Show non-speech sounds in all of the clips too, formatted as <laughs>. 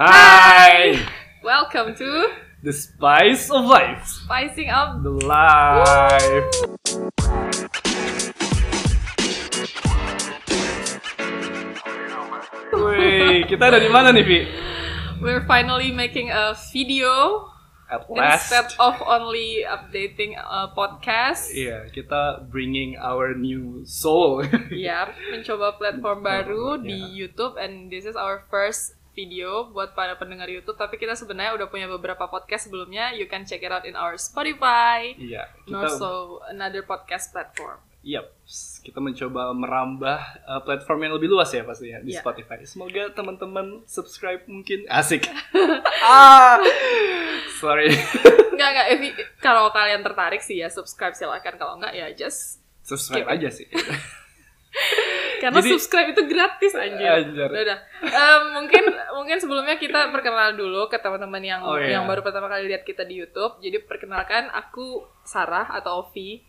Hi! Welcome to The Spice of Life. Spicing Up. The Life. Wih, kita ada di mana nih, Vi? We're finally making a video At last. instead of only updating a podcast. Iya, kita bringing our new soul. Ya, mencoba platform baru Ya. di YouTube and this is our first video buat para pendengar YouTube. Tapi kita sebenarnya udah punya beberapa podcast sebelumnya. You can check it out in our Spotify Iya, and kita also another podcast platform. Yap, kita mencoba merambah uh, platform yang lebih luas ya pasti ya di Iya. Spotify. Semoga teman-teman subscribe mungkin asik. <laughs> ah, sorry. <laughs> Enggak, enggak. If kalau kalian tertarik sih ya subscribe silakan. Kalau enggak ya just subscribe aja sih. <laughs> Karena Jadi- subscribe itu gratis anjir. Anjir. Udah, udah. Em, mungkin mungkin sebelumnya kita perkenalan dulu ke teman-teman yang Oh, iya. yang baru pertama kali lihat kita di YouTube. Jadi perkenalkan aku Sarah atau Ovi.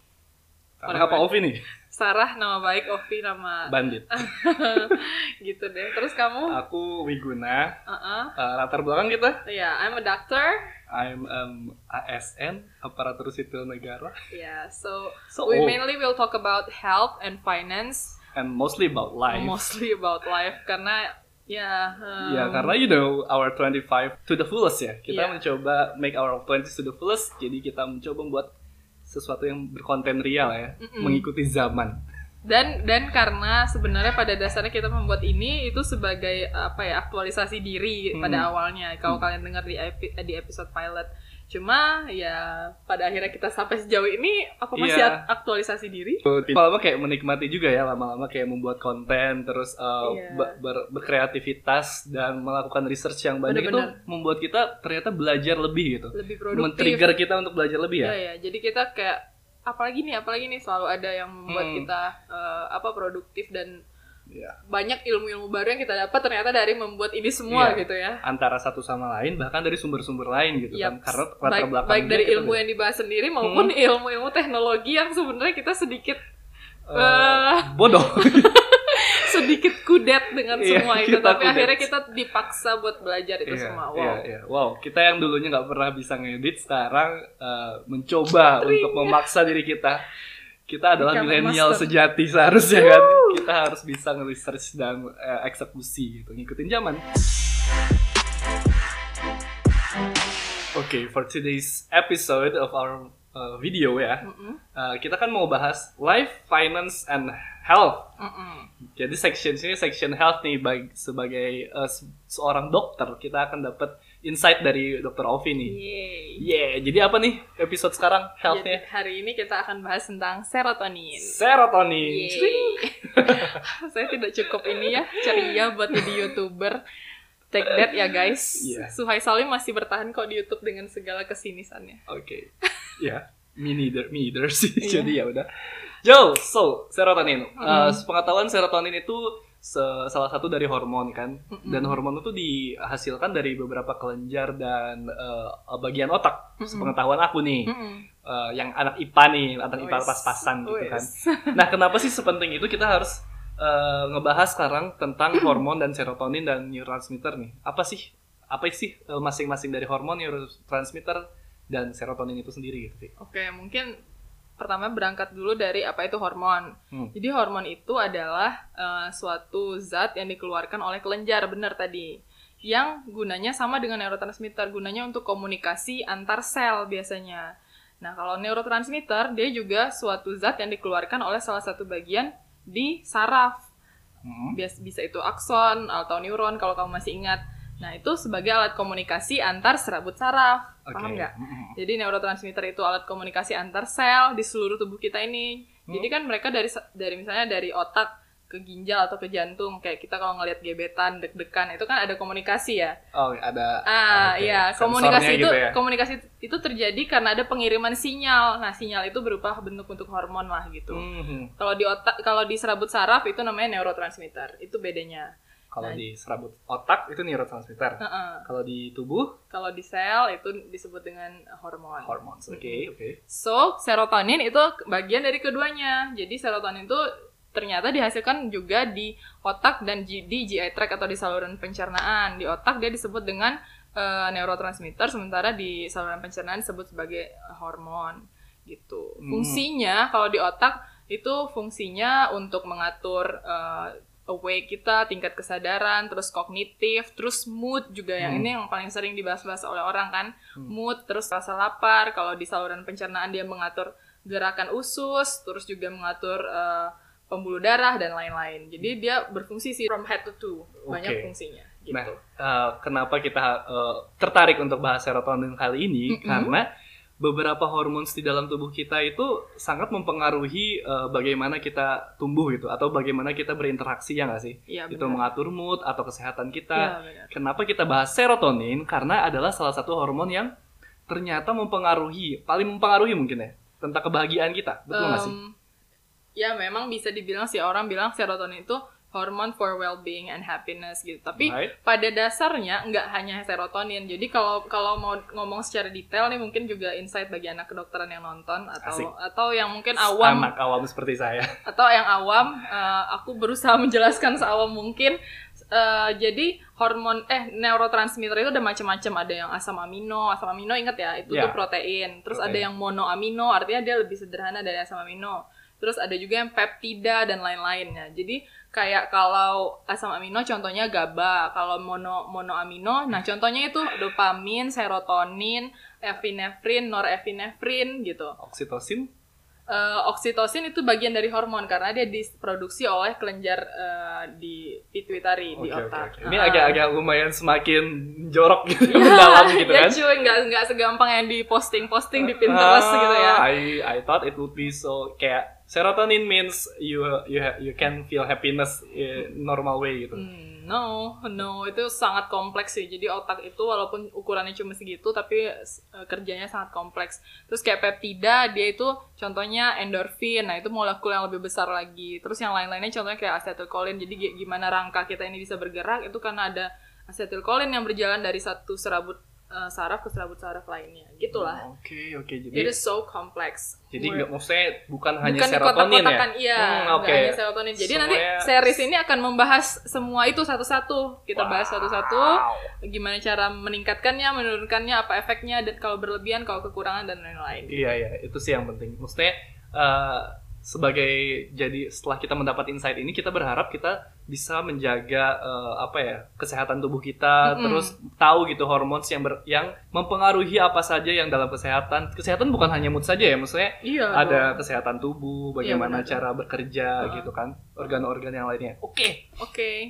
Karena apa Ovi nih? Sarah nama baik, Ovi nama Bandit. <laughs> gitu deh. Terus kamu? Aku Wiguna. Uh-uh. Uh, latar belakang kita, Ya, I'm a doctor. I'm um, ASN, aparatur sipil negara, Yeah, so, So we mainly will talk about health and finance, and mostly about life. mostly about life karena ya em, Ya, karena you know our 25 to the fullest ya. Kita Iya. mencoba make our 20 to the fullest. Jadi kita mencoba membuat sesuatu yang berkonten real ya, Mm-mm. mengikuti zaman. dan dan karena sebenarnya pada dasarnya kita membuat ini itu sebagai apa ya aktualisasi diri Hmm. pada awalnya kalau kalian dengar di epi- di episode pilot cuma ya pada akhirnya kita sampai sejauh ini apa masih Iya. ak- aktualisasi diri Lama-lama kayak menikmati juga ya, lama-lama kayak membuat konten, terus uh, Iya. be- ber- berkreativitas dan melakukan research yang banyak Bener-bener. itu membuat kita ternyata belajar lebih gitu. lebih produktif Men-trigger kita untuk belajar lebih ya. ya ya jadi kita kayak apalagi nih apalagi nih selalu ada yang membuat Hmm. kita eh, apa produktif dan Iya. banyak ilmu-ilmu baru yang kita dapat ternyata dari membuat ini semua Iya. gitu ya Antara satu sama lain, bahkan dari sumber-sumber lain gitu Yap. kan. Karena latar baik, belakang baik dari ilmu yang dibahas sendiri maupun ilmu-ilmu teknologi yang sebenarnya kita sedikit Eh, eh, bodoh. <laughs> sedikit kudet dengan Iya, semua itu tapi kudet. akhirnya kita dipaksa buat belajar itu Iya, semua wow iya, iya. Wow, kita yang dulunya nggak pernah bisa ngedit sekarang eh, mencoba untuk memaksa diri kita. Kita adalah milenial sejati seharusnya kan. Kita harus bisa nge-research dan eh, eksekusi gitu, ngikutin zaman. Oke, for today's episode of our uh, video ya, uh, kita kan mau bahas life, finance, and health. mm-mm. Jadi section ini section health nih bag- sebagai uh, se- seorang dokter kita akan dapat insight dari dokter Ovi nih. Yeay. Yeah, jadi apa nih episode sekarang Jadi healthnya? hari ini kita akan bahas tentang serotonin Serotonin. <laughs> Saya tidak cukup ini ya ceria buat jadi youtuber take that ya guys Iya. Suhai Salim masih bertahan kok di YouTube dengan segala kesinisannya Oke. Ya, me neither, me neither sih. Iya. Jadi ya udah. Jo, so serotonin. Uh, Mm. sepengetahuan serotonin itu salah satu dari hormon kan, dan hormon itu dihasilkan dari beberapa kelenjar dan uh, bagian otak. Mm-mm. Sepengetahuan aku nih. Mm-mm. uh, yang anak IPA nih, anak IPA pas-pasan gitu Wes. kan. Nah, kenapa sih sepenting itu kita harus uh, ngebahas sekarang tentang hormon dan serotonin dan neurotransmitter nih? Apa sih? Apa sih uh, masing-masing dari hormon, neurotransmitter dan serotonin itu sendiri gitu, Vi? Oke, mungkin pertama berangkat dulu dari apa itu hormon. Hmm. Jadi hormon itu adalah eh, suatu zat yang dikeluarkan oleh kelenjar, benar tadi. Yang gunanya sama dengan neurotransmitter, gunanya untuk komunikasi antar sel biasanya. Nah, kalau neurotransmitter dia juga suatu zat yang dikeluarkan oleh salah satu bagian di saraf. Hmm. Bias- bisa itu akson atau neuron kalau kamu masih ingat. Nah, itu sebagai alat komunikasi antar serabut saraf. Oke. Paham nggak? Jadi neurotransmitter itu alat komunikasi antar sel di seluruh tubuh kita ini. Hmm. Jadi kan mereka dari dari misalnya dari otak ke ginjal atau ke jantung kayak kita kalau ngelihat gebetan deg-degan itu kan ada komunikasi ya. Oh, ada Ah iya, sensornya komunikasi itu gitu ya. komunikasi itu terjadi karena ada pengiriman sinyal. Nah, sinyal itu berupa bentuk-bentuk hormon lah gitu. Mhm. Kalau di otak kalau di serabut saraf itu namanya neurotransmitter. Itu bedanya. Kalau Nah. di serabut otak itu neurotransmitter. Heeh. Kalau di tubuh Kalau di sel itu disebut dengan hormon. hormon. Oke, oke. So, serotonin itu bagian dari keduanya. Jadi serotonin itu ternyata dihasilkan juga di otak dan di GI tract atau di saluran pencernaan. Di otak dia disebut dengan uh, neurotransmitter, sementara di saluran pencernaan disebut sebagai hormon gitu. Hmm. Fungsinya kalau di otak itu fungsinya untuk mengatur uh, awake kita, tingkat kesadaran, terus kognitif, terus mood juga yang Hmm. ini yang paling sering dibahas-bahas oleh orang kan. Hmm. Mood, terus rasa lapar. Kalau di saluran pencernaan dia mengatur gerakan usus, terus juga mengatur eh, pembuluh darah dan lain-lain. Jadi dia berfungsi sih from head to toe, banyak Oke. fungsinya gitu. Nah, eh, kenapa kita eh, tertarik untuk bahas serotonin kali ini? Mm-mm. Karena beberapa hormon di dalam tubuh kita itu sangat mempengaruhi eh, bagaimana kita tumbuh gitu, atau bagaimana kita berinteraksi ya nggak sih? Iya Itu mengatur mood atau kesehatan kita. Benar. Kenapa kita bahas serotonin? Karena adalah salah satu hormon yang ternyata mempengaruhi, paling mempengaruhi mungkin ya, tentang kebahagiaan kita. Betul nggak sih? Em, ya memang bisa dibilang sih orang bilang serotonin itu hormon for well-being and happiness gitu. Tapi Right. pada dasarnya nggak hanya serotonin. Jadi kalau kalau mau ngomong secara detail nih mungkin juga insight bagi anak kedokteran yang nonton atau Asik. atau yang mungkin awam Anak awam seperti saya. <laughs> atau yang awam eh, aku berusaha menjelaskan seawam mungkin Eh, jadi hormon eh neurotransmitter itu ada macam-macam ada yang asam amino asam amino ingat ya itu Ya. tuh protein terus Protein. ada yang monoamino artinya dia lebih sederhana dari asam amino terus ada juga yang peptida dan lain-lainnya jadi kayak kalau asam amino contohnya GABA kalau mono monoamino nah contohnya itu dopamin serotonin epinefrin norepinefrin gitu Oksitosin? Eh, oksitosin itu bagian dari hormon karena dia diproduksi oleh kelenjar eh, di pituitari di Oke, oke, otak. oke. Ini Ah. agak-agak lumayan semakin jorok gitu, <laughs> Ya, mendalam gitu ya kan. cuy, nggak nggak segampang yang di posting posting di Pinterest Ah, gitu ya. I I thought it would be so kayak serotonin means you you you can feel happiness in normal way gitu. Hmm, no, no, itu sangat kompleks sih. Jadi otak itu walaupun ukurannya cuma segitu, tapi eh, kerjanya sangat kompleks. Terus kayak peptida, dia itu contohnya endorfin. Nah itu molekul yang lebih besar lagi. Terus yang lain-lainnya contohnya kayak acetylcholine. Jadi gi- gimana rangka kita ini bisa bergerak itu karena ada acetylcholine yang berjalan dari satu serabut eh, saraf ke serabut saraf lainnya. Gitulah. Oke oke It jadi is so complex. jadi nggak maksudnya bukan hanya bukan serotonin ya. kotak-kotakan iya Hmm, oke. hanya serotonin jadi nanti Semuanya- series ini akan membahas semua itu satu-satu kita bahas Wow. satu-satu gimana cara meningkatkannya menurunkannya apa efeknya dan kalau berlebihan kalau kekurangan dan lain-lain Iya iya itu sih yang penting. Maksudnya eh, sebagai jadi setelah kita mendapat insight ini kita berharap kita bisa menjaga eh, apa ya kesehatan tubuh kita Mm-mm. terus tahu gitu hormon yang ber- yang mempengaruhi apa saja yang dalam kesehatan kesehatan bukan hanya mood saja ya maksudnya iya ada dong. kesehatan tubuh Iya, bagaimana benar. cara bekerja Heeh. gitu kan organ-organ yang lainnya oke oke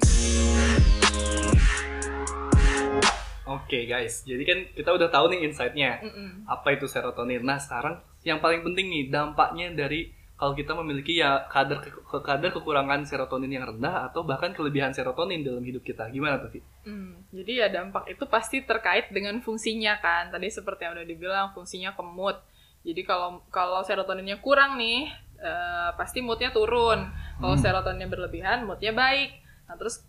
oke guys jadi kan kita udah tahu nih insightnya Mm-mm. apa itu serotonin. Nah, sekarang yang paling penting nih dampaknya dari kalau kita memiliki ya kadar ke, kadar kekurangan serotonin yang rendah atau bahkan kelebihan serotonin dalam hidup kita. Gimana tuh, Vi? Hmm, jadi ya dampak itu pasti terkait dengan fungsinya kan. Tadi seperti yang udah dibilang fungsinya ke mood. Jadi kalau kalau serotoninnya kurang nih, eh, pasti moodnya turun. Kalau Hmm. serotoninnya berlebihan, moodnya baik. Nah terus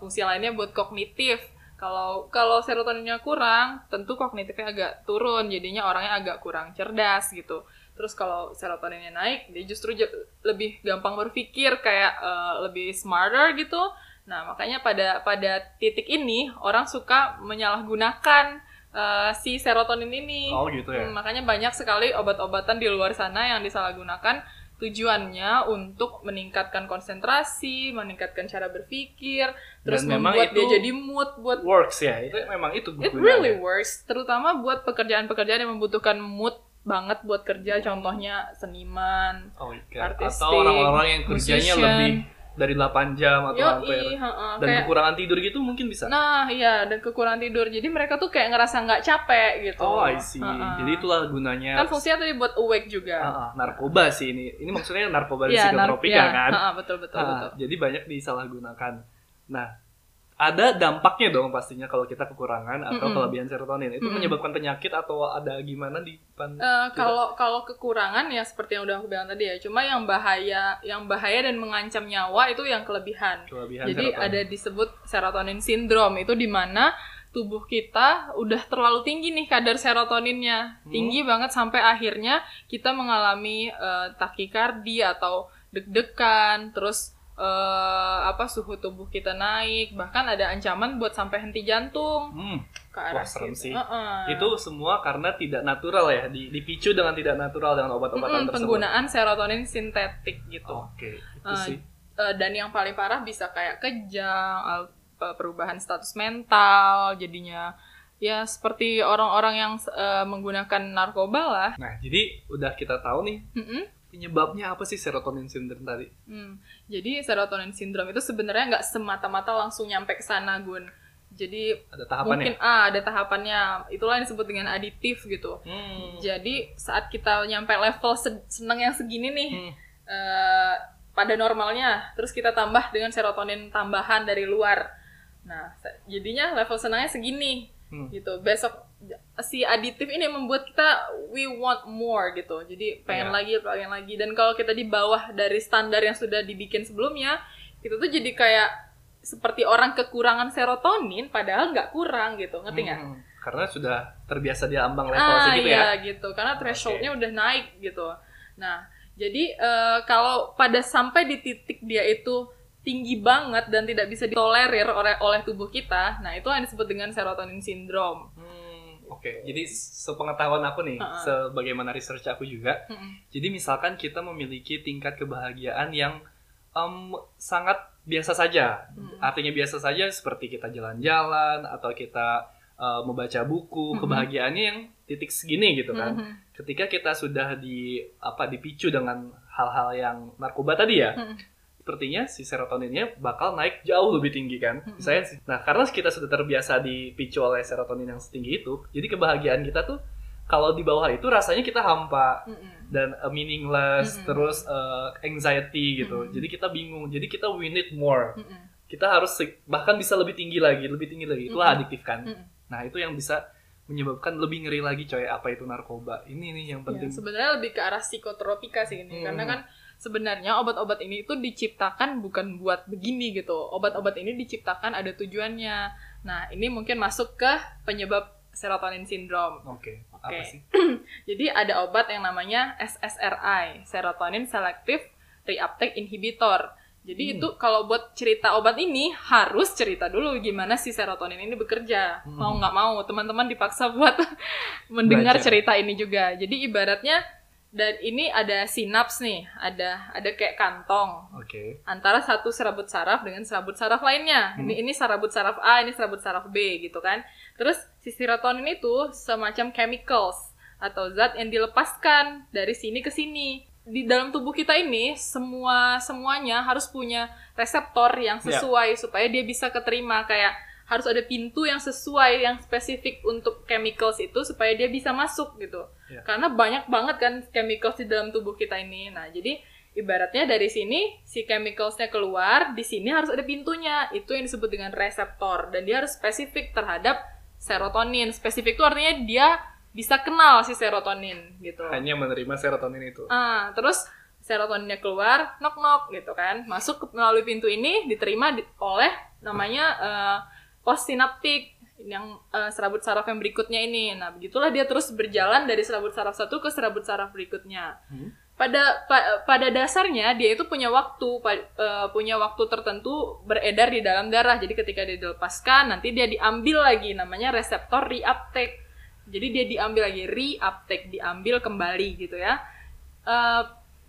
fungsi lainnya buat kognitif. Kalau kalau serotoninnya kurang, tentu kognitifnya agak turun. Jadinya orangnya agak kurang cerdas gitu. Terus kalau serotoninnya naik, dia justru lebih gampang berpikir, kayak eh, lebih smarter gitu. Nah, makanya pada pada titik ini orang suka menyalahgunakan eh, si serotonin ini. Oh, gitu ya. Hmm, makanya banyak sekali obat-obatan di luar sana yang disalahgunakan tujuannya untuk meningkatkan konsentrasi, meningkatkan cara berpikir, terus Dan memang membuat itu dia jadi mood buat Works ya. Itu memang itu It really works, terutama buat pekerjaan-pekerjaan yang membutuhkan mood banget buat kerja, contohnya seniman, Oh, artistik, Atau orang-orang yang kerjanya musician. lebih dari 8 jam atau hampir Yoi, heeh, dan kayak kekurangan tidur gitu mungkin bisa. Nah, iya, dan kekurangan tidur. Jadi mereka tuh kayak ngerasa nggak capek gitu. oh, I see. Heeh. Jadi itulah gunanya kan fungsinya tadi buat awake juga. Ah, ah, narkoba sih ini. Ini maksudnya narkoba nar- psikotropika iya, kan. heeh, betul betul Ah, betul. Jadi banyak disalahgunakan. Nah, ada dampaknya dong pastinya kalau kita kekurangan atau Mm-mm. kelebihan serotonin. Itu Mm-mm. menyebabkan penyakit atau ada gimana di pan? Eh, kalau kalau kekurangan ya seperti yang udah aku bilang tadi ya, cuma yang bahaya yang bahaya dan mengancam nyawa itu yang kelebihan. kelebihan Jadi serotonin. ada disebut serotonin syndrome itu di mana tubuh kita udah terlalu tinggi nih kadar serotoninnya Hmm. tinggi banget sampai akhirnya kita mengalami eh, takikardi atau deg-degan, terus eh, apa suhu tubuh kita naik, bahkan ada ancaman buat sampai henti jantung Hmm, ke arah Wah, serem sih. Heeh. itu semua karena tidak natural ya, di- dipicu dengan tidak natural dengan obat-obatan Mm-mm, tersebut. penggunaan serotonin sintetik gitu. Oke, itu Eh, sih. Eh, dan yang paling parah bisa kayak kejang, perubahan status mental, jadinya ya seperti orang-orang yang eh, menggunakan narkoba lah. Nah, jadi udah kita tahu nih Mm-mm. penyebabnya apa sih serotonin syndrome tadi? Hmm. Jadi serotonin syndrome itu sebenarnya nggak semata-mata langsung nyampe ke sana, Gun. Jadi Ada tahapannya? mungkin ah ada tahapannya. Itulah yang disebut dengan aditif gitu. Hmm. Jadi saat kita nyampe level se- seneng yang segini nih, Hmm. eh, pada normalnya, terus kita tambah dengan serotonin tambahan dari luar. Nah, jadinya level senangnya segini Hmm. gitu. Besok si aditif ini membuat kita we want more gitu. Jadi pengen Iya. lagi, pengen lagi. Dan kalau kita di bawah dari standar yang sudah dibikin sebelumnya, kita tuh jadi kayak seperti orang kekurangan serotonin padahal nggak kurang gitu. Ngerti nggak? Hmm. Karena sudah terbiasa di ambang level ah segitu iya ya. gitu karena thresholdnya udah naik gitu nah jadi eh, kalau pada sampai di titik dia itu tinggi banget dan tidak bisa ditolerir oleh oleh tubuh kita nah itu yang disebut dengan serotonin syndrome Hmm, Oke, jadi sepengetahuan aku nih, Ha-ha. sebagaimana research aku juga, Mm-mm. jadi misalkan kita memiliki tingkat kebahagiaan yang em, sangat biasa saja, Mm. artinya biasa saja seperti kita jalan-jalan atau kita eh, membaca buku, Mm-mm. kebahagiaannya yang titik segini gitu kan. Mhm. Ketika kita sudah di apa dipicu dengan hal-hal yang narkoba tadi ya, Mm-mm. Sepertinya si serotoninnya bakal naik jauh lebih tinggi kan. Mm-mm. Saya nah karena kita sudah terbiasa dipicu oleh serotonin yang setinggi itu, jadi kebahagiaan kita tuh kalau di bawah itu rasanya kita hampa dan uh, meaningless, terus uh, anxiety gitu. Jadi kita bingung. Jadi kita we need more. Kita harus bahkan bisa lebih tinggi lagi, lebih tinggi lagi. Itulah Mm-mm. adiktif kan. Nah, itu yang bisa menyebabkan lebih ngeri lagi coy apa itu narkoba. Ini nih yang Ya, penting. sebenarnya lebih ke arah psikotropika sih ini Hmm. karena kan sebenarnya obat-obat ini itu diciptakan bukan buat begini gitu obat-obat ini diciptakan ada tujuannya nah ini mungkin masuk ke penyebab serotonin syndrome Oke, Oke. apa sih? <clears throat> Jadi ada obat yang namanya SSRI, serotonin selective reuptake inhibitor. Jadi Hmm. itu kalau buat cerita obat ini harus cerita dulu gimana si serotonin ini bekerja. Hmm. Mau nggak mau teman-teman dipaksa buat <laughs> mendengar Belajar. cerita ini juga. Jadi ibaratnya dan ini ada sinaps nih, ada ada kayak kantong Oke. antara satu serabut saraf dengan serabut saraf lainnya. Hmm. Ini ini serabut saraf A, ini serabut saraf B gitu kan. Terus si serotonin itu semacam chemicals atau zat yang dilepaskan dari sini ke sini. Di dalam tubuh kita ini semua semuanya harus punya reseptor yang Ya. sesuai supaya dia bisa keterima kayak harus ada pintu yang sesuai yang spesifik untuk chemicals itu supaya dia bisa masuk gitu. Ya. Karena banyak banget kan chemicals di dalam tubuh kita ini. Nah, jadi ibaratnya dari sini si chemicalsnya keluar, di sini harus ada pintunya. Itu yang disebut dengan reseptor dan dia harus spesifik terhadap serotonin. Spesifik itu artinya dia bisa kenal si serotonin gitu. Hanya menerima serotonin itu. Ah, terus serotoninnya keluar, knock knock gitu kan, masuk melalui pintu ini diterima di- oleh namanya eh, postsinaptik yang eh, serabut saraf yang berikutnya ini. Nah, begitulah dia terus berjalan dari serabut saraf satu ke serabut saraf berikutnya. Hmm. Pada pa- pada dasarnya dia itu punya waktu pa- eh, punya waktu tertentu beredar di dalam darah. Jadi ketika dia dilepaskan, nanti dia diambil lagi namanya reseptor reuptake. Jadi dia diambil lagi reuptake, diambil kembali gitu ya. Eh,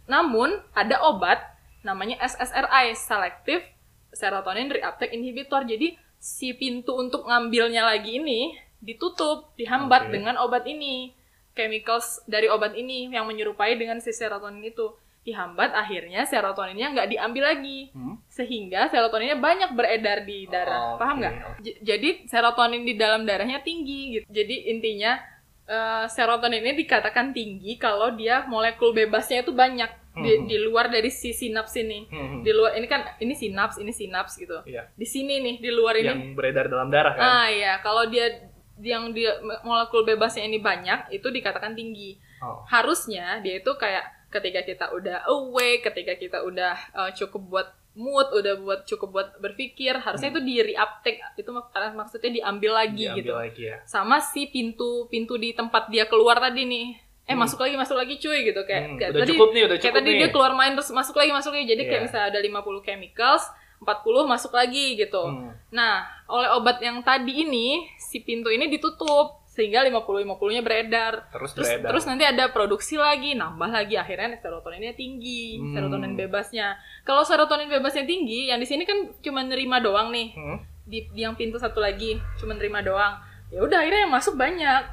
namun ada obat namanya SSRI, Selective Serotonin Reuptake Inhibitor. Jadi si pintu untuk ngambilnya lagi ini ditutup, dihambat Oke. dengan obat ini. Chemicals dari obat ini yang menyerupai dengan si serotonin itu dihambat akhirnya serotoninnya nggak diambil lagi Hmm? sehingga serotoninnya banyak beredar di darah Oke, paham nggak jadi serotonin di dalam darahnya tinggi gitu jadi intinya eh, serotonin ini dikatakan tinggi kalau dia molekul bebasnya itu banyak di, Hmm. di luar dari si sinaps ini Hmm. di luar ini kan ini sinaps ini sinaps gitu Iya. di sini nih di luar ini Yang beredar dalam darah kan? ah ya kalau dia yang dia molekul bebasnya ini banyak itu dikatakan tinggi Oh. harusnya dia itu kayak ketika kita udah awake, ketika kita udah uh, cukup buat mood, udah buat cukup buat berpikir, harusnya itu di reuptake itu mak- maksudnya diambil lagi Hmm. Diambil gitu. lagi ya. Sama si pintu pintu di tempat dia keluar tadi nih, eh Hmm. masuk lagi masuk lagi cuy gitu kayak, Hmm, kayak udah tadi cukup nih, udah kayak cukup tadi nih. dia keluar main terus masuk lagi masuk lagi jadi kayak Iya. misalnya ada 50 chemicals 40 masuk lagi gitu Hmm. nah oleh obat yang tadi ini si pintu ini ditutup sehingga 50 50 nya beredar Terus terus beredar. terus nanti ada produksi lagi nambah lagi akhirnya serotoninnya tinggi Hmm. serotonin bebasnya kalau serotonin bebasnya tinggi yang di sini kan cuma nerima doang nih Hmm. di, di yang pintu satu lagi cuma nerima doang ya udah akhirnya yang masuk banyak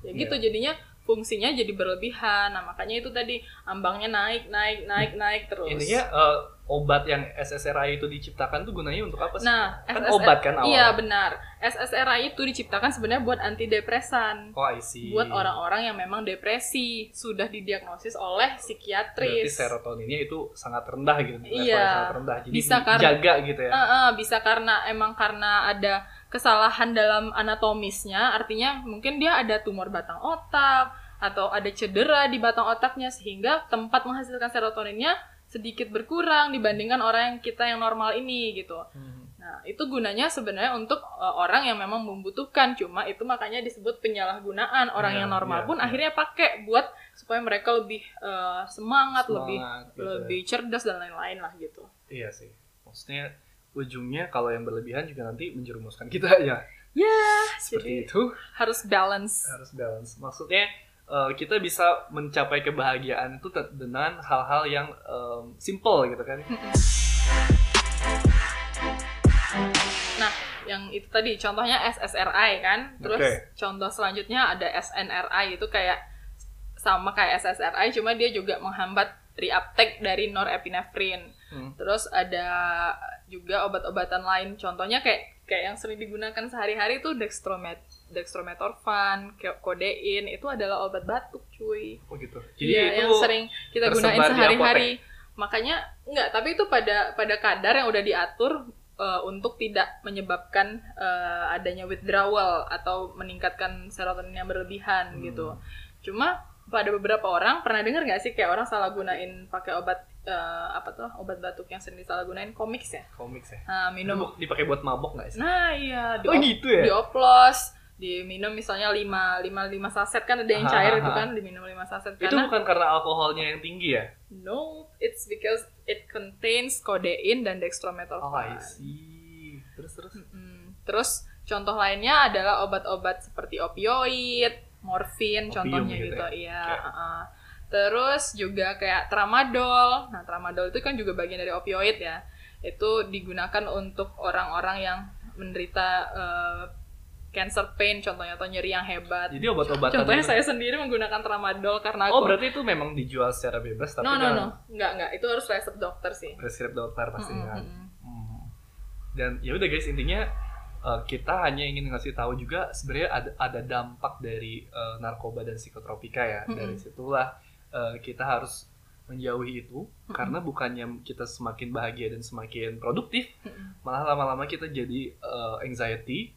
ya gitu Iya. jadinya fungsinya jadi berlebihan nah makanya itu tadi ambangnya naik naik naik naik terus Intinya eh, obat yang SSRI itu diciptakan tuh gunanya untuk apa sih? nah kan SSR obat kan awal. iya benar SSRI itu diciptakan sebenarnya buat antidepresan Oh, I see. buat orang-orang yang memang depresi sudah didiagnosis oleh Berarti psikiatris serotoninnya itu sangat rendah gitu. Iya. Sangat rendah. Jadi Bisa karena- jaga gitu ya. Eh, eh, bisa karena emang karena ada kesalahan dalam anatomisnya, artinya mungkin dia ada tumor batang otak atau ada cedera di batang otaknya sehingga tempat menghasilkan serotoninnya sedikit berkurang dibandingkan orang yang kita yang normal ini gitu. Hmm. Nah, itu gunanya sebenarnya untuk eh, orang yang memang membutuhkan, cuma itu makanya disebut penyalahgunaan. Orang Iya, yang normal iya, pun iya. akhirnya pakai buat supaya mereka lebih eh, semangat, lebih Semangat gitu ya. lebih cerdas dan lain-lain lah gitu. Iya sih. Maksudnya ujungnya kalau yang berlebihan juga nanti menjerumuskan kita ya. Ya, Seperti jadi itu harus balance. harus balance. Maksudnya eh, kita bisa mencapai kebahagiaan itu dengan hal-hal yang em, simple gitu kan. Nah, yang itu tadi contohnya SSRI kan. Terus Oke. contoh selanjutnya ada SNRI itu kayak sama kayak SSRI cuma dia juga menghambat reuptake dari norepinefrin. Hmm. Terus ada juga obat-obatan lain contohnya kayak kayak yang sering digunakan sehari-hari itu dextromet dextrometorphan, ke- kodein itu adalah obat batuk cuy. Oh gitu. Jadi Iya, itu yang sering kita gunain di sehari-hari. Makanya enggak, tapi itu pada pada kadar yang udah diatur eh, untuk tidak menyebabkan eh, adanya withdrawal atau meningkatkan serotonin yang berlebihan Hmm. gitu. Cuma pada beberapa orang pernah dengar nggak sih kayak orang salah gunain pakai obat eh, apa tuh obat batuk yang sering disalah gunain komiks ya? komik ya. Nah, minum. dipakai buat mabok nggak sih? Nah, iya, Oh gitu ya? dioplos, diminum misalnya 5 5 5 saset kan ada yang cair itu kan diminum 5 saset Itu karena bukan karena alkoholnya yang tinggi ya? No, it's because it contains codeine dan Oh, I dextromethorphan. see. Terus terus. Mm. Terus contoh lainnya adalah obat-obat seperti opioid, morfin Opium contohnya gitu gitu, ya? iya. Oke. uh-uh. Terus juga kayak tramadol. Nah, tramadol itu kan juga bagian dari opioid ya. Itu digunakan untuk orang-orang yang menderita uh, cancer pain contohnya atau nyeri yang hebat. Jadi obat-obatan Contohnya itu- saya sendiri menggunakan tramadol karena Oh aku berarti itu memang dijual secara bebas tapi No, no, kan no. Enggak, enggak. Itu harus resep dokter sih. preskrip dokter pasti Mm-mm, kan. mm-mm. Hmm. Dan ya udah guys intinya eh, kita hanya ingin ngasih tahu juga sebenarnya ada ada dampak dari eh, narkoba dan psikotropika ya. Mm-mm. Dari situlah eh, kita harus menjauhi itu karena bukannya kita semakin bahagia dan semakin produktif, Mm-mm. malah lama-lama kita jadi eh, anxiety,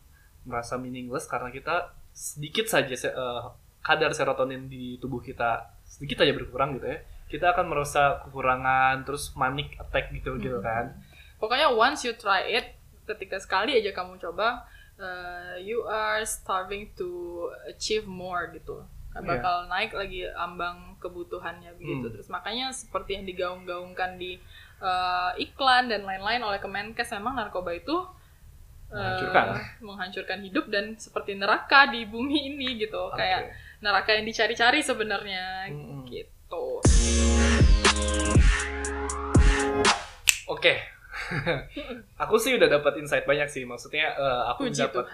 merasa meaningless karena kita sedikit saja se- eh, kadar serotonin di tubuh kita sedikit aja berkurang gitu ya. Kita akan merasa kekurangan terus manic attack gitu gitu Mm-mm. kan. Pokoknya once you try it, ketika sekali aja kamu coba, uh, you are starving to achieve more gitu. Iya. Bakal naik lagi ambang kebutuhannya begitu. Hmm. Terus makanya seperti yang digaung-gaungkan di uh, iklan dan lain-lain oleh Kemenkes, memang narkoba itu uh, Menghancurkan. menghancurkan hidup dan seperti neraka di bumi ini gitu. Oke. Kayak neraka yang dicari-cari sebenarnya Mm-mm. gitu. Oke. <laughs> aku sih udah dapat insight banyak sih. Maksudnya eh, aku dapat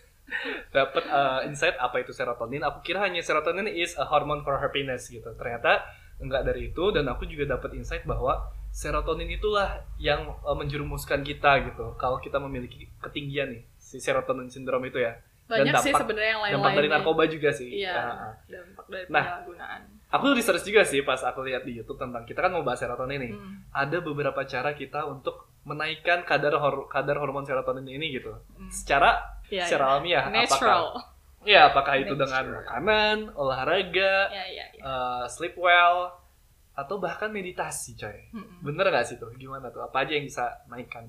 <laughs> dapat eh, insight apa itu serotonin. Aku kira hanya serotonin is a hormone for happiness gitu. Ternyata enggak dari itu dan aku juga dapat insight bahwa serotonin itulah yang eh, menjerumuskan kita gitu. Kalau kita memiliki ketinggian nih si serotonin syndrome itu ya. Banyak Dan sih dampak- sebenarnya yang lain-lain. Dampak dari narkoba juga sih. Iya, Ah, ah. dampak dari Nah. Aku research juga sih pas aku lihat di YouTube tentang kita kan mau bahas serotonin nih. Hmm, Ada beberapa cara kita untuk menaikkan kadar hor- kadar hormon serotonin ini gitu. hmm. Secara Iya, secara alamiah apakah Natural. ya apakah itu dengan makanan, olahraga, Ya, ya, ya. eh, sleep well atau bahkan meditasi, coy. Hmm, hmm. Bener gak sih tuh? Gimana tuh? Apa aja yang bisa naikkan?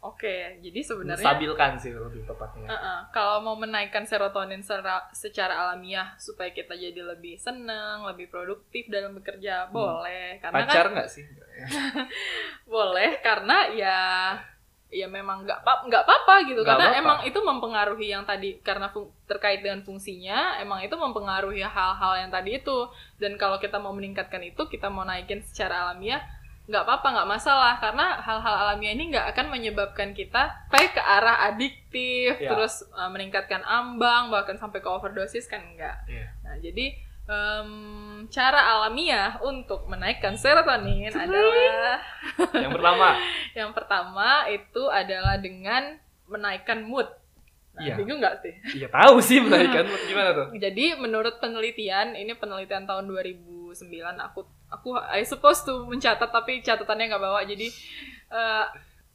Oke, jadi sebenarnya Menstabilkan sih lebih tepatnya. Uh-uh. Kalau mau menaikkan serotonin secara, secara alamiah supaya kita jadi lebih senang, lebih produktif dalam bekerja, boleh. Karena Hmm. Pacar kan nggak sih? <laughs> boleh karena ya ya memang nggak apa nggak apa-apa gitu. Nggak karena emang itu mempengaruhi yang tadi karena fung- terkait dengan fungsinya, emang itu mempengaruhi hal-hal yang tadi itu. Dan kalau kita mau meningkatkan itu, kita mau naikin secara alamiah, nggak apa-apa nggak masalah karena hal-hal alamiah ini nggak akan menyebabkan kita sampai ke arah adiktif Ya. terus uh, meningkatkan ambang bahkan sampai ke overdosis kan enggak Iya. nah jadi em, cara alamiah untuk menaikkan serotonin adalah Yang pertama, <laughs> yang pertama itu adalah dengan menaikkan mood nah, Iya. bingung nggak sih iya tahu sih <laughs> menaikkan mood gimana tuh? jadi menurut penelitian ini penelitian tahun 2009 aku aku I supposed to mencatat tapi catatannya nggak bawa jadi uh,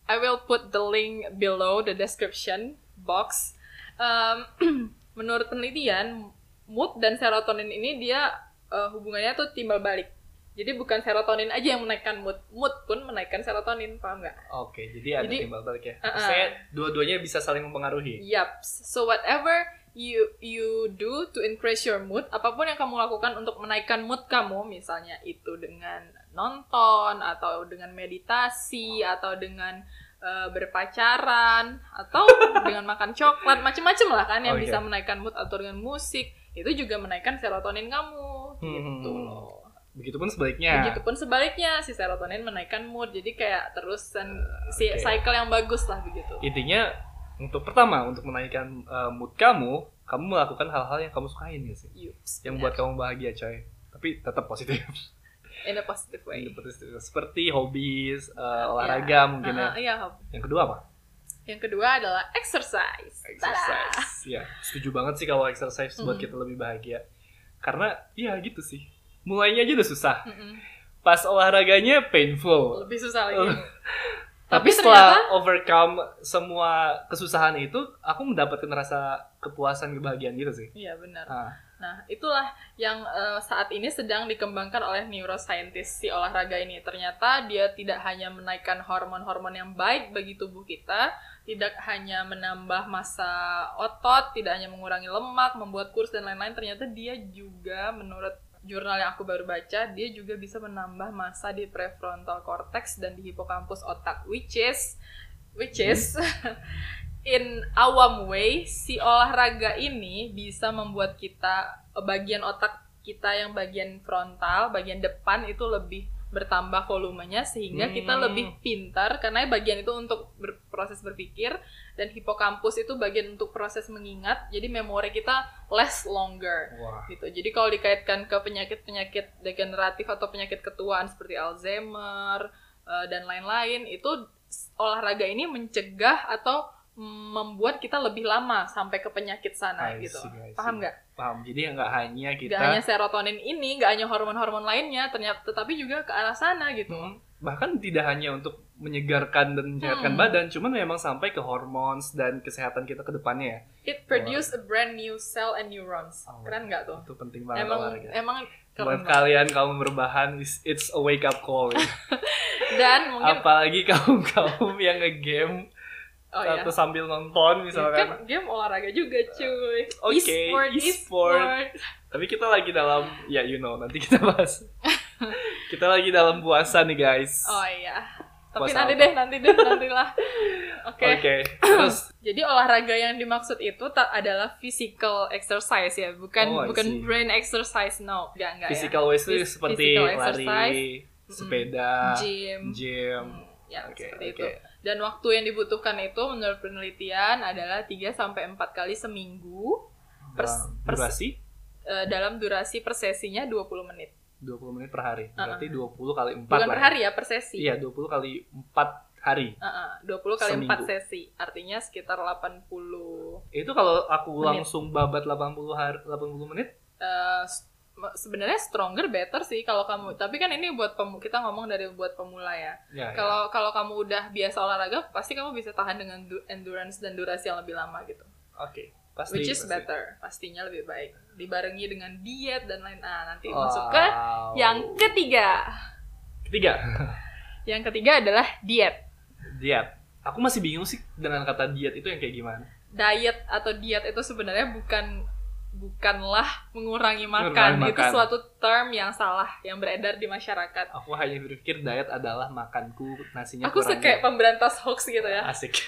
I will put the link below the description box. Um, <clears throat> menurut penelitian mood dan serotonin ini dia uh, hubungannya tuh timbal balik. Jadi bukan serotonin aja yang menaikkan mood, mood pun menaikkan serotonin, paham nggak? Oke, jadi ada Jadi- timbal balik ya. Uh-uh. Maksudnya dua-duanya bisa saling mempengaruhi. Yup. So whatever you you do to increase your mood, apa pun yang kamu lakukan untuk menaikkan mood kamu, misalnya itu dengan nonton atau dengan meditasi atau dengan eh, berpacaran atau <laughs> dengan makan coklat, macem-macem lah kan yang Oke. bisa menaikkan mood atau dengan musik, itu juga menaikkan serotonin kamu, gitu Hmm. loh. Begitupun sebaliknya. Begitupun sebaliknya, si serotonin menaikkan mood, jadi kayak terusan si oke. cycle yang bagus lah begitu. Intinya untuk pertama untuk menaikkan uh, mood kamu, kamu melakukan hal-hal yang kamu sukain ya sih. Yups, Yang benar. buat kamu bahagia, coy. Tapi tetap positif. <laughs> in a positive way. Seperti hobi, uh, olahraga Ya. mungkin Uh-uh, ya. iya, Hob. Yang kedua apa? Yang kedua adalah exercise. Exercise. Ya, setuju banget sih kalau exercise buat Mm. kita lebih bahagia. Karena ya gitu sih. Mulainya aja udah susah. Mm-mm. Pas olahraganya painful. Lebih susah lagi. Tapi, Tapi setelah overcome semua kesusahan itu, aku mendapatkan rasa kepuasan, kebahagiaan gitu sih. Iya benar. Ah, Nah itulah yang eh, saat ini sedang dikembangkan oleh neuroscientist si olahraga ini. Ternyata dia tidak hanya menaikkan hormon-hormon yang baik bagi tubuh kita, tidak hanya menambah massa otot, tidak hanya mengurangi lemak, membuat kurus dan lain-lain. Ternyata dia juga menurut jurnal yang aku baru baca, dia juga bisa menambah massa di prefrontal cortex dan di hipokampus otak, which is which is <laughs> in awam way si olahraga ini bisa membuat kita bagian otak kita yang bagian frontal, bagian depan itu lebih bertambah volumenya sehingga kita Hmm. lebih pintar karena bagian itu untuk berproses berpikir dan hipokampus itu bagian untuk proses mengingat jadi memori kita less longer wah. gitu. Jadi kalau dikaitkan ke penyakit-penyakit degeneratif atau penyakit ketuaan seperti Alzheimer eh, dan lain-lain, itu olahraga ini mencegah atau membuat kita lebih lama sampai ke penyakit sana I gitu. see, I see. Paham nggak? Paham. Jadi nggak hanya kita Gak hanya serotonin ini, gak hanya hormon-hormon lainnya, ternyata tetapi juga ke arah sana gitu. Hmm, bahkan tidak hanya untuk menyegarkan dan menyehatkan Hmm. badan, cuman memang sampai ke hormons dan kesehatan kita ke depannya ya. It produce a brand new cell and neurons. Oh, Keren nggak tuh? Itu penting banget Emang olahraga. emang Buat banget. kalian kaum berbahan, it's, it's a wake up call. ya. <laughs> Dan mungkin Apalagi kaum kaum yang ngegame oh ya. atau sambil nonton misalkan. Kan game olahraga juga cuy. Oke, e-sport, e-sport. e-sport. Tapi kita lagi dalam, ya you know, nanti kita bahas. <laughs> kita lagi dalam puasa nih guys. Oh iya. Tapi Puasa nanti apa? deh, nanti deh, nantilah. <laughs> Oke. Oke, <clears throat> terus Jadi olahraga yang dimaksud itu tak adalah physical exercise ya, bukan Oh, bukan brain exercise, no. Enggak, enggak physical ya. waste Phys- seperti physical lari, sepeda, gym. gym. Hmm, ya, Oke, seperti oke. itu. Dan waktu yang dibutuhkan itu menurut penelitian adalah 3 sampai 4 kali seminggu Pers- Dalam pers- durasi eh, dalam durasi per sesinya 20 menit. 20 menit per hari. Berarti Uh-uh. 20 kali 4 Bukan lah. per hari ya, per sesi. Iya, 20 kali 4 hari. Heeh, 20 kali Seminggu. 4 sesi. Artinya sekitar 80 Itu kalau aku Menit. langsung babat 80 hari 80 menit, me- sebenarnya stronger better sih kalau kamu tapi kan ini buat pemu kita ngomong dari buat pemula ya ya. ya. kalau kalau kamu udah biasa olahraga pasti kamu bisa tahan dengan du- endurance dan durasi yang lebih lama gitu Oke, pasti. which is pasti. better pastinya lebih baik dibarengi dengan diet dan lain ah nanti Wow. masuk ke yang ketiga ketiga, <laughs> yang ketiga adalah diet diet. aku masih bingung sih dengan kata diet itu yang kayak gimana. diet atau diet itu sebenarnya bukan bukanlah mengurangi makan. Mengurangi Itu makan. suatu term yang salah yang beredar di masyarakat. Aku hanya berpikir diet adalah makanku nasinya Aku kurang kayak pemberantas hoax gitu ya. asik. <laughs>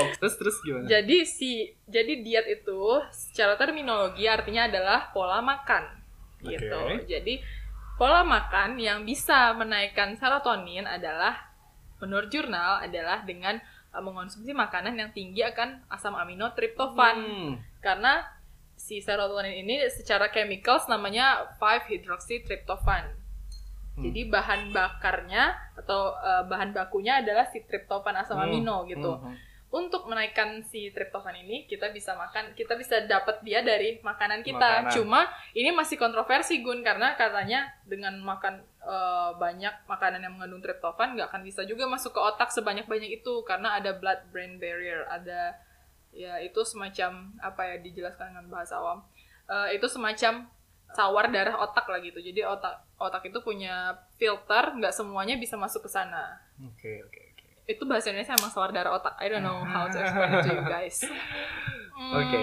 Oh, terus terus gimana? Jadi si jadi diet itu secara terminologi artinya adalah pola makan gitu. Oke. Jadi pola makan yang bisa menaikkan serotonin adalah menurut jurnal adalah dengan uh, mengonsumsi makanan yang tinggi akan asam amino triptofan. Hmm. Karena si serotonin ini secara chemicals namanya 5-hydroxytryptophan. Hmm. Jadi bahan bakarnya atau uh, bahan bakunya adalah si triptofan asam Hmm. amino gitu Hmm. untuk menaikkan si triptofan ini kita bisa makan kita bisa dapat dia dari makanan kita Makanan. cuma ini masih kontroversi Gun karena katanya dengan makan eh, banyak makanan yang mengandung triptofan nggak akan bisa juga masuk ke otak sebanyak banyak itu karena ada blood brain barrier ada ya itu semacam apa ya dijelaskan dengan bahasa awam Eh, itu semacam sawar darah otak lah gitu jadi otak otak itu punya filter nggak semuanya bisa masuk ke sana Oke oke oke. itu bahasa Indonesia emang sawar darah otak. I don't know how to explain it to you guys. <laughs> Hmm, Oke.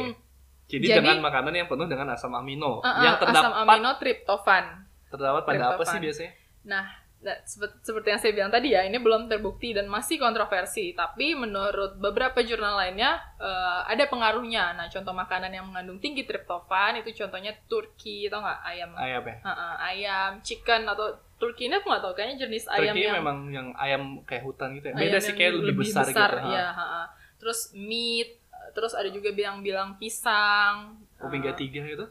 Jadi, Jadi- dengan makanan yang penuh dengan asam amino uh-uh, yang terdapat asam amino triptofan. terdapat pada apa Triptofan. sih biasanya? Nah, sepet- seperti yang saya bilang tadi ya, ini belum terbukti dan masih kontroversi. Tapi menurut beberapa jurnal lainnya eh, ada pengaruhnya. Nah, contoh makanan yang mengandung tinggi triptofan itu contohnya turki, tau nggak ayam? Ayam ya. Uh-uh, ayam, chicken atau turki ini aku nggak tahu kayaknya jenis ayam Turki yang memang yang ayam kayak hutan gitu ya. ayam Beda sih kayak lebih, besar, gitu. ya, Ha. ha-ha. Terus meat, terus ada juga bilang-bilang pisang. Omega Uh, 3 gitu.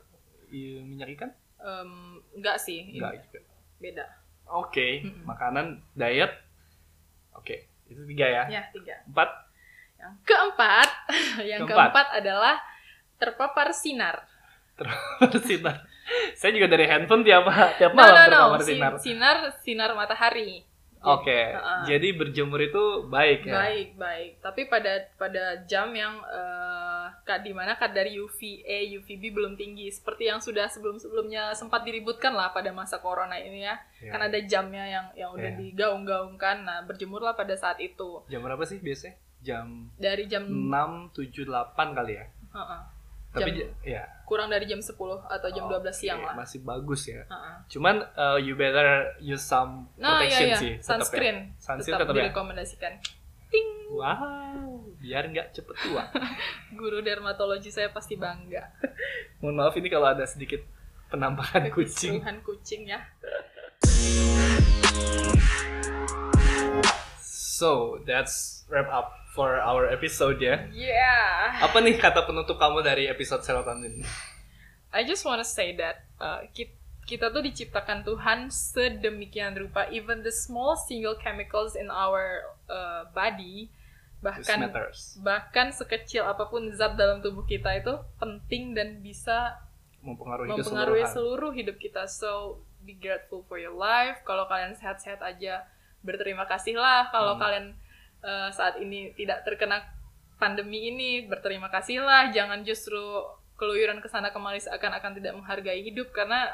Iya, minyak ikan? em, enggak sih, Enggak juga. beda. Oke, Mm-mm. makanan diet. Oke, itu tiga ya. Ya, tiga. Empat. Yang keempat, <laughs> yang Keempat. keempat adalah terpapar sinar. sinar. Saya juga dari handphone tiap <laughs> tiap No, malam no, no, terpapar si- sinar. sinar, sinar matahari. Oke, Ha-ha. jadi berjemur itu baik ya. Baik, baik. Tapi pada pada jam yang kad di mana kadar UVA, UVB belum tinggi seperti yang sudah sebelum-sebelumnya sempat diributkan lah pada masa corona ini ya. Ya. Kan ada jamnya yang yang udah Iya. digaung-gaungkan. Nah, berjemurlah pada saat itu. Jam berapa sih biasanya? Jam Dari jam 6, 7, 8 kali ya. Heeh. Tapi Jam- ja- ya. kurang dari jam 10 atau jam 12 Oke, siang lah. Masih bagus ya. Heeh. Cuman uh, you better use some Nah, protection iya, iya. sih. tetap ya. Sunscreen. Sunscreen tetap tetap ya. direkomendasikan. Ting. Wow, biar nggak cepet tua. <laughs> Guru dermatologi saya pasti bangga. <laughs> Mohon maaf ini kalau ada sedikit penampakan kucing. Keruhan kucing ya. So that's wrap up for our episode ya. Yeah. Apa nih kata penutup kamu dari episode serotonin? I just wanna say that uh, ki- kita tuh diciptakan Tuhan sedemikian rupa even the small single chemicals in our uh, body bahkan bahkan sekecil apa pun zat dalam tubuh kita itu penting dan bisa Mempengaruhi, mempengaruhi seluruh hidup kita. So be grateful for your life. Kalau kalian sehat-sehat aja, berterima kasihlah. Kalau Hmm. kalian uh, saat ini tidak terkena pandemi ini, berterima kasihlah. Jangan justru keluyuran ke sana kemari seakan-akan tidak menghargai hidup karena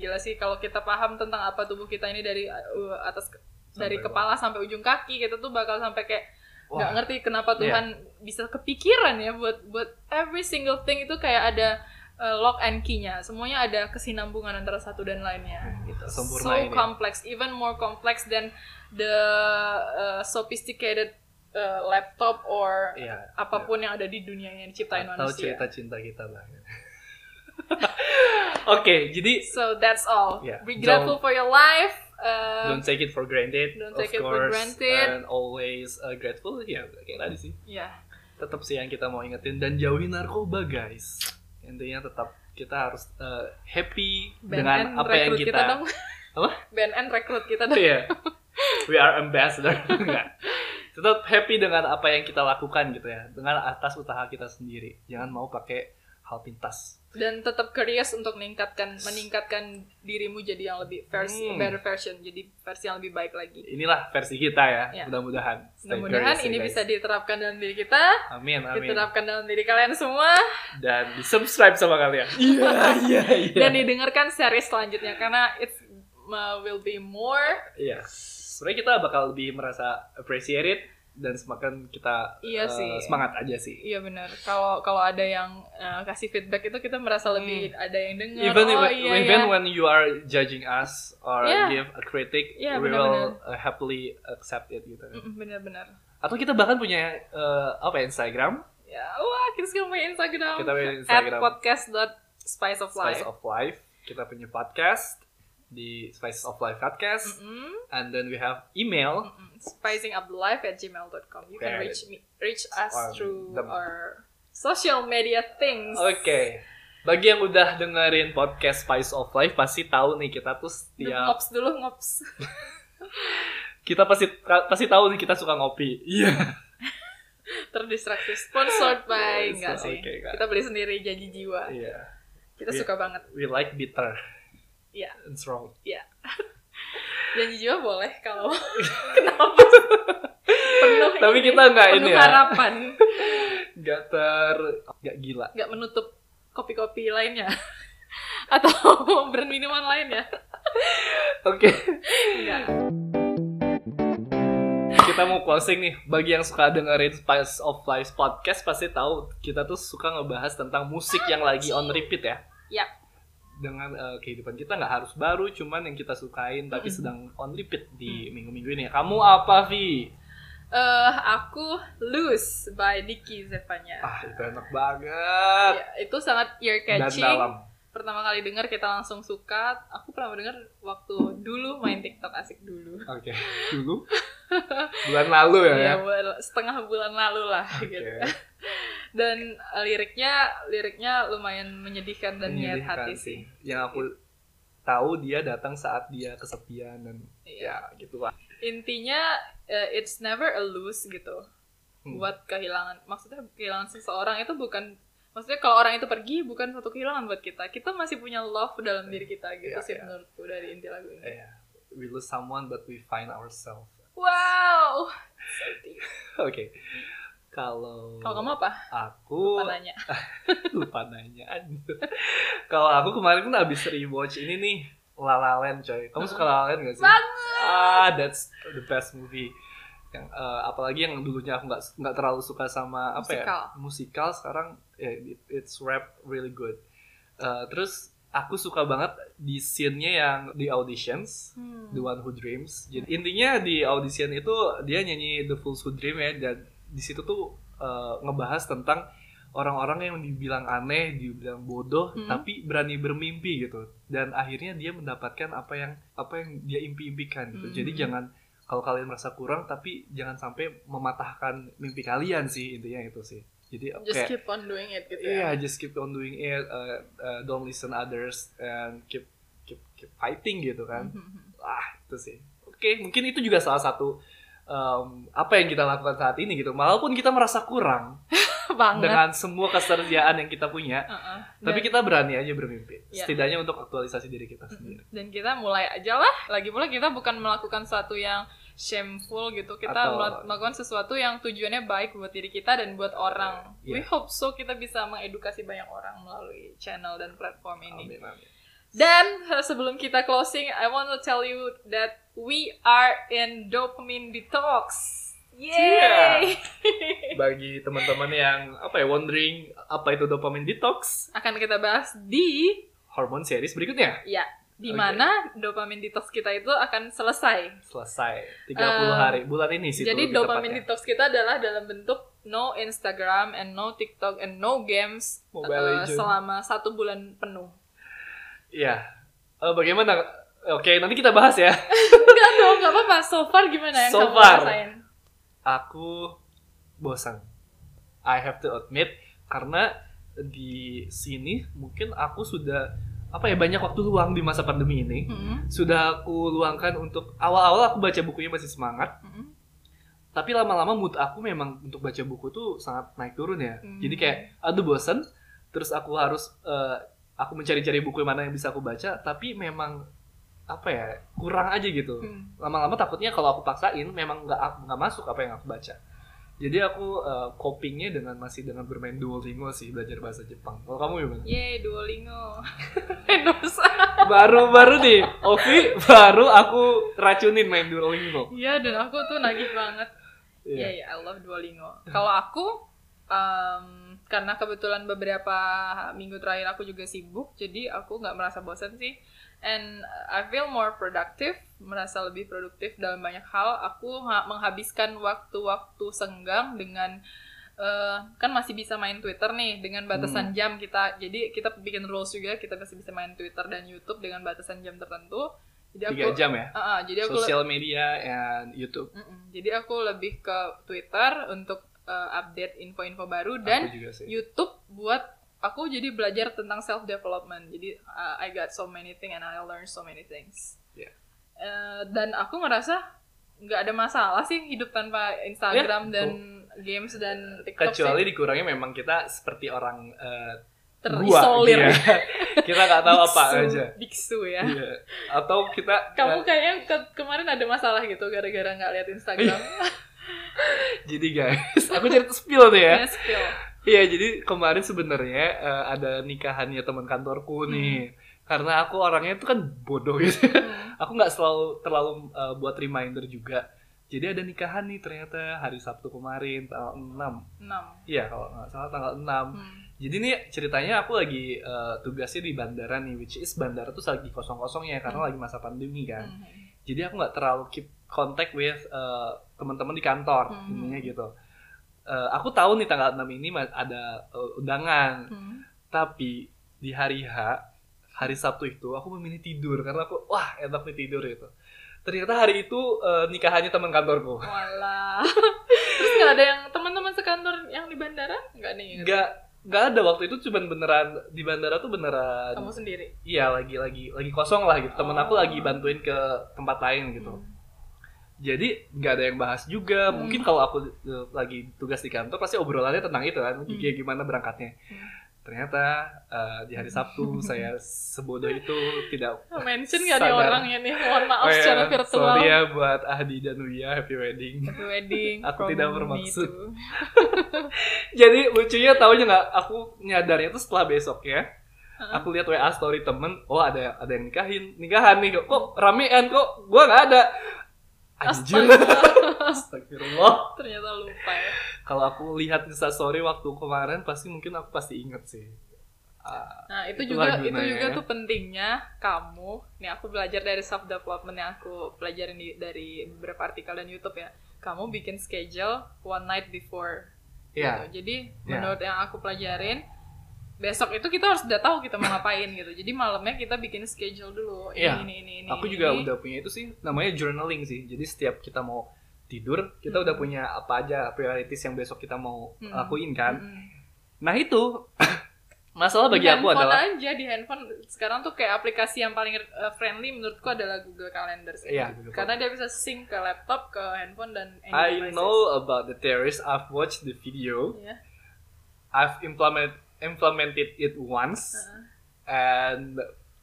gila sih kalau kita paham tentang apa tubuh kita ini dari uh, atas ke- dari Sampai kepala sampai ujung kaki kita tuh bakal sampai kayak nggak ngerti kenapa Iya. Tuhan bisa kepikiran ya buat buat every single thing itu kayak ada uh, lock and key-nya. Semuanya ada kesinambungan antara satu dan lainnya. Gitu. Hmm, Sempurna so ini. complex, even more complex than the uh, sophisticated uh, laptop or Iya. apa pun yang ada di dunia yang diciptain Atau manusia. cerita cinta kita lah. <laughs> Oke, jadi So that's all. Yeah. Be grateful for your life. Uh, don't take it for granted. don't of take it for course, granted. And always uh, grateful. Ya, kayak tadi sih. ya, Tetap sih yang kita mau ingetin dan jauhi narkoba, guys. Intinya tetap kita harus uh, happy dengan apa yang rekrut kita. dong. Apa? BNN rekrut kita dong. Iya. We are ambassador. <laughs> Enggak. Tetap happy dengan apa yang kita lakukan gitu ya. Dengan atas usaha kita sendiri. Jangan mau pakai hal pintas. dan tetap curious untuk meningkatkan meningkatkan dirimu jadi yang lebih versi Hmm. better version jadi versi yang lebih baik lagi Inilah versi kita ya. Ya. Mudah-mudahan. Mudah-mudahan ya, ini guys. bisa diterapkan dalam diri kita Amin, amin. diterapkan dalam diri kalian semua Dan di subscribe sama kalian. <laughs> Iya, iya, iya. dan didengarkan series selanjutnya karena it's uh, will be more Iya. Sebenarnya kita bakal lebih merasa appreciated dan semakin kita Iya eh, sih. semangat aja sih. Iya benar. Kalau kalau ada yang eh, kasih feedback itu kita merasa lebih ada yang dengar. Hmm. Even oh, when, iya, even ya. when you are judging us or Yeah. give a critic, Yeah, we benar-benar. will uh, happily accept it gitu. Benar-benar. Atau kita bahkan punya eh, apa ya, Instagram, Ya, wah kita sekarang punya Instagram. Kita punya At Instagram. podcast.spice of life. Spice of Life. Kita punya podcast di Spice of Life podcast, Mm-mm. and then we have email. Mm-mm. spicingupthelife at gmail.com. You can Got reach me, reach us On through the- our social media things. Oke. Bagi yang udah dengerin podcast Spice of Life pasti tahu nih kita tuh Duh, setiap Ngops dulu ngops. <laughs> kita pasti pasti tahu nih kita suka ngopi. Iya. <laughs> Terdistraksi. Sponsored by enggak sih. enggak. Kita beli sendiri janji jiwa. Iya. Kita Iya. suka banget. We like bitter Iya. and strong. Iya. <laughs> janji jiwa boleh kalau <laughs> kenapa? penuh Tapi kita nggak ini ya. harapan. <laughs> Gak ter gak gila. Nggak menutup kopi-kopi lainnya. Atau brand minuman lainnya. Oke. Enggak. kita mau closing nih. Bagi yang suka dengerin Spice of Life podcast pasti tahu kita tuh suka ngebahas tentang musik yang lagi on repeat ya. Yap. Dengan eh, kehidupan kita nggak harus baru, cuman yang kita sukain tapi sedang on repeat Mm. di minggu-minggu ini. Kamu apa, Vi? Eh, aku Loose by Dicky Zevanya. Ah, itu enak banget. Ya, itu sangat ear Dan catching. dalam. Pertama kali dengar kita langsung suka. Aku pernah dengar waktu dulu main TikTok asik dulu. Oke. <laughs> Dulu <laughs> bulan lalu ya. Ya, ya? setengah bulan lalu lah Oke. gitu. <laughs> Dan eh, liriknya liriknya lumayan menyedihkan dan Menyedihkan hati sih. Yang aku tahu dia datang saat dia kesepian dan Iya. ya gitu lah. Intinya eh, it's never a lose gitu. Hmm. Buat kehilangan maksudnya kehilangan seseorang itu bukan maksudnya kalau orang itu pergi bukan suatu kehilangan buat kita. Kita masih punya love dalam diri kita gitu Iya, sih iya. menurutku dari inti lagu ini. Eh, we lose someone but we find ourselves. Wow. So deep. <laughs> Oke. Kalau Kalau kamu apa? aku Lupa nanya. <laughs> lupa nanya. Kalau aku kemarin kan abis rewatch ini nih La La Land coy. Kamu suka La La Land gak sih? Banget. Ah, that's the best movie. Yang eh, apalagi yang dulunya aku nggak nggak terlalu suka sama apa Musikal. ya musikal sekarang ya it- it's rap really good. Eh, terus aku suka banget di scene-nya yang di auditions Hmm. The One Who Dreams. Jadi intinya di audition itu dia nyanyi The Fools Who Dream ya dan di situ tuh eh, ngebahas tentang orang-orang yang dibilang aneh, dibilang bodoh, Hmm. tapi berani bermimpi gitu. Dan akhirnya dia mendapatkan apa yang apa yang dia impi-impikan gitu. Hmm. Jadi jangan kalau kalian merasa kurang tapi jangan sampai mematahkan mimpi kalian sih intinya itu sih. Jadi Just kayak keep on doing it gitu Iya, ya. just keep on doing it. uh, uh, don't listen others and keep keep keep fighting gitu kan. <laughs> Ah, itu sih. Oke, mungkin itu juga salah satu um, apa yang kita lakukan saat ini gitu. Walaupun kita merasa kurang <laughs> Banget. dengan semua kesediaan yang kita punya, Uh-uh. tapi Dan- kita berani aja bermimpi. Iya. Setidaknya untuk aktualisasi diri kita sendiri. dan kita mulai aja lah lagi pula kita bukan melakukan sesuatu yang shameful gitu kita Atau- mel- melakukan sesuatu yang tujuannya baik buat diri kita dan buat orang we Iya. hope so kita bisa mengedukasi banyak orang melalui channel dan platform ini Amin, amin. dan eh, sebelum kita closing I want to tell you that we are in dopamine detox Yay! Bagi teman-teman yang apa ya wondering apa itu dopamine detox, akan kita bahas di hormon series berikutnya. ya di mana dopamine detox kita itu akan selesai Selesai 30 Eh, hari bulan ini sih. Jadi lebih dopamine tepatnya. detox kita adalah dalam bentuk no Instagram and no TikTok and no games Mobile uh, Legend. selama satu bulan penuh. Iya. Eh, bagaimana? Oke, nanti kita bahas ya. <laughs> Enggak dong, nggak apa-apa. So far gimana yang So kamu far. rasain? Aku bosan. I have to admit karena di sini mungkin aku sudah apa ya banyak waktu luang di masa pandemi ini. Hmm, Sudah aku luangkan untuk awal-awal aku baca bukunya masih semangat, hmm. tapi lama-lama mood aku memang untuk baca buku tuh sangat naik turun ya. Hmm. Jadi kayak aduh bosan, terus aku harus eh, aku mencari-cari buku mana yang bisa aku baca, tapi memang apa ya kurang aja gitu. Hmm. lama-lama takutnya kalau aku paksain memang nggak nggak masuk apa yang aku baca jadi aku uh, copingnya dengan masih dengan bermain Duolingo sih belajar bahasa Jepang kalau kamu gimana Yeay, Duolingo. <laughs> Dosa. baru-baru nih Ovi baru aku racunin main Duolingo Iya, dan aku tuh nagih banget. Iya, Iya. iya, I love Duolingo. Kalau aku, um, karena kebetulan beberapa minggu terakhir aku juga sibuk, jadi aku nggak merasa bosan sih. And I feel more productive, merasa lebih produktif dalam banyak hal. Aku ha- menghabiskan waktu-waktu senggang dengan eh, kan masih bisa main Twitter nih dengan batasan jam kita. Jadi kita bikin rules juga, kita masih bisa main Twitter dan YouTube dengan batasan jam tertentu. Jadi aku, Tiga jam ya. Ah, ah, jadi aku Sosial media and YouTube. Mm-mm. Jadi aku lebih ke Twitter untuk uh, update info-info baru dan. YouTube buat aku jadi belajar tentang self development. Jadi uh, I got so many things and I learn so many things. Yeah. Uh, dan aku ngerasa nggak ada masalah sih hidup tanpa Instagram Yeah. dan games dan TikTok Kecuali sih. dikurangnya memang kita seperti orang eh, terisolir. gua, iya. <laughs> kita nggak tahu apa Biksu, aja. Biksu ya. Iya. Atau kita Kamu kayaknya ke- kemarin ada masalah gitu gara-gara nggak lihat Instagram. <laughs> jadi guys, aku cerita spill tuh ya. Yes, spill. Iya, jadi kemarin sebenarnya eh, ada nikahannya teman kantorku nih. Karena aku orangnya itu kan bodoh <laughs> gitu. Hmm. aku nggak selalu terlalu eh, buat reminder juga. Jadi ada nikahan nih ternyata hari Sabtu kemarin tanggal 6. 6. Iya, kalau nggak salah tanggal 6. Hmm. Jadi nih ceritanya aku lagi eh, tugasnya di bandara nih, which is bandara tuh lagi kosong-kosongnya karena lagi masa pandemi kan. Hmm. Jadi aku nggak terlalu keep contact with eh, teman-teman di kantor, Hmm. intinya gitu. Eh, aku tahu nih tanggal 6 ini ada eh, undangan, Hmm. tapi di hari H, hari Sabtu itu aku memilih tidur karena aku wah enak nih tidur itu. Ternyata hari itu eh, nikahannya teman kantorku. Walah. <laughs> Terus nggak ada yang teman-teman sekantor yang di bandara? Nggak nih. gitu? Nggak nggak ada waktu itu cuman beneran di bandara tuh beneran Kamu sendiri. iya lagi lagi lagi kosong lah gitu temen aku Oh. lagi bantuin ke tempat lain gitu Hmm. Jadi nggak ada yang bahas juga Hmm. mungkin kalau aku eh, lagi tugas di kantor pasti obrolannya tentang itu kan Hmm. gimana berangkatnya Hmm. ternyata eh, di hari Sabtu <laughs> saya sebodoh itu tidak <laughs> Mention nggak Sadar. orangnya nih? Mohon maaf Oh ya, secara virtual. sorry ya buat Ahdi dan Wia happy wedding Happy wedding. Aku tidak bermaksud. <laughs> jadi lucunya taunya nggak aku nyadarnya itu setelah besok ya aku lihat WA story temen oh ada ada yang nikahin nikahan nih kok ramean kok gua nggak ada anjir astagfirullah Ternyata lupa ya. kalau aku lihat Insta story waktu kemarin pasti mungkin aku pasti inget sih Ah, Nah itu Itulah juga itu juga ya. tuh pentingnya kamu. Nih aku belajar dari self development yang aku pelajarin di, dari beberapa artikel dan YouTube ya. Kamu bikin schedule one night before. Iya. gitu. Jadi Iya. menurut yang aku pelajarin besok itu kita harus udah tahu kita mau ngapain gitu. Jadi malamnya kita bikin schedule dulu. Ini Iya. ini ini ini. aku ini, juga ini. udah punya itu sih namanya journaling sih jadi setiap kita mau tidur kita Hmm. udah punya apa aja priorities yang besok kita mau Hmm. lakuin kan Mm-mm. nah itu <laughs> masalah bagi di aku handphone adalah aja di handphone sekarang tuh kayak aplikasi yang paling uh, friendly menurutku adalah Google Calendar sih. Iya, Google Karena dia bisa sync ke laptop, ke handphone dan any I devices. know about the terrorist I've watched the video Iya. I've implement implemented it once Heeh. and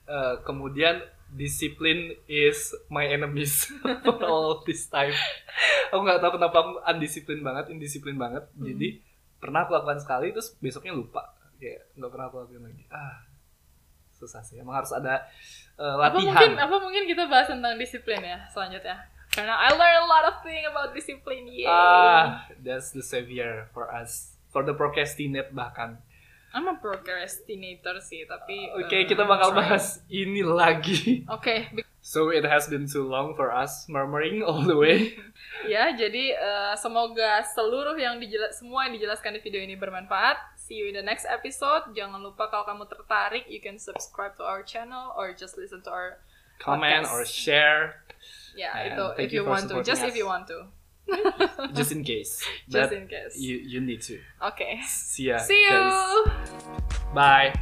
uh, kemudian discipline is my enemies <laughs> for all this time. Aku nggak tahu kenapa aku undisciplined banget, indisiplin banget. Hmm. Jadi pernah aku lakukan sekali terus besoknya lupa. Kayak nggak pernah aku lakuin lagi. Ah, susah sih. Emang harus ada uh, Apa latihan. mungkin apa mungkin kita bahas tentang disiplin ya selanjutnya? Karena I learn a lot of thing about discipline. Yay. Ah, that's the savior for us. For the procrastinate bahkan. I'm a procrastinator sih, tapi Oke, uh, kita bakal trying. bahas ini lagi. <laughs> Oke, be- So it has been too long for us murmuring all the way. <laughs> ya jadi uh, semoga seluruh yang dijelas semua yang dijelaskan di video ini bermanfaat. See you in the next episode. Jangan lupa kalau kamu tertarik, you can subscribe to our channel or just listen to our Comment Podcast. or share, ya And itu if you you want to, just if us. you want to, <laughs> just in case. just in case. you you need to. Okay. See ya. see you. guys. Bye.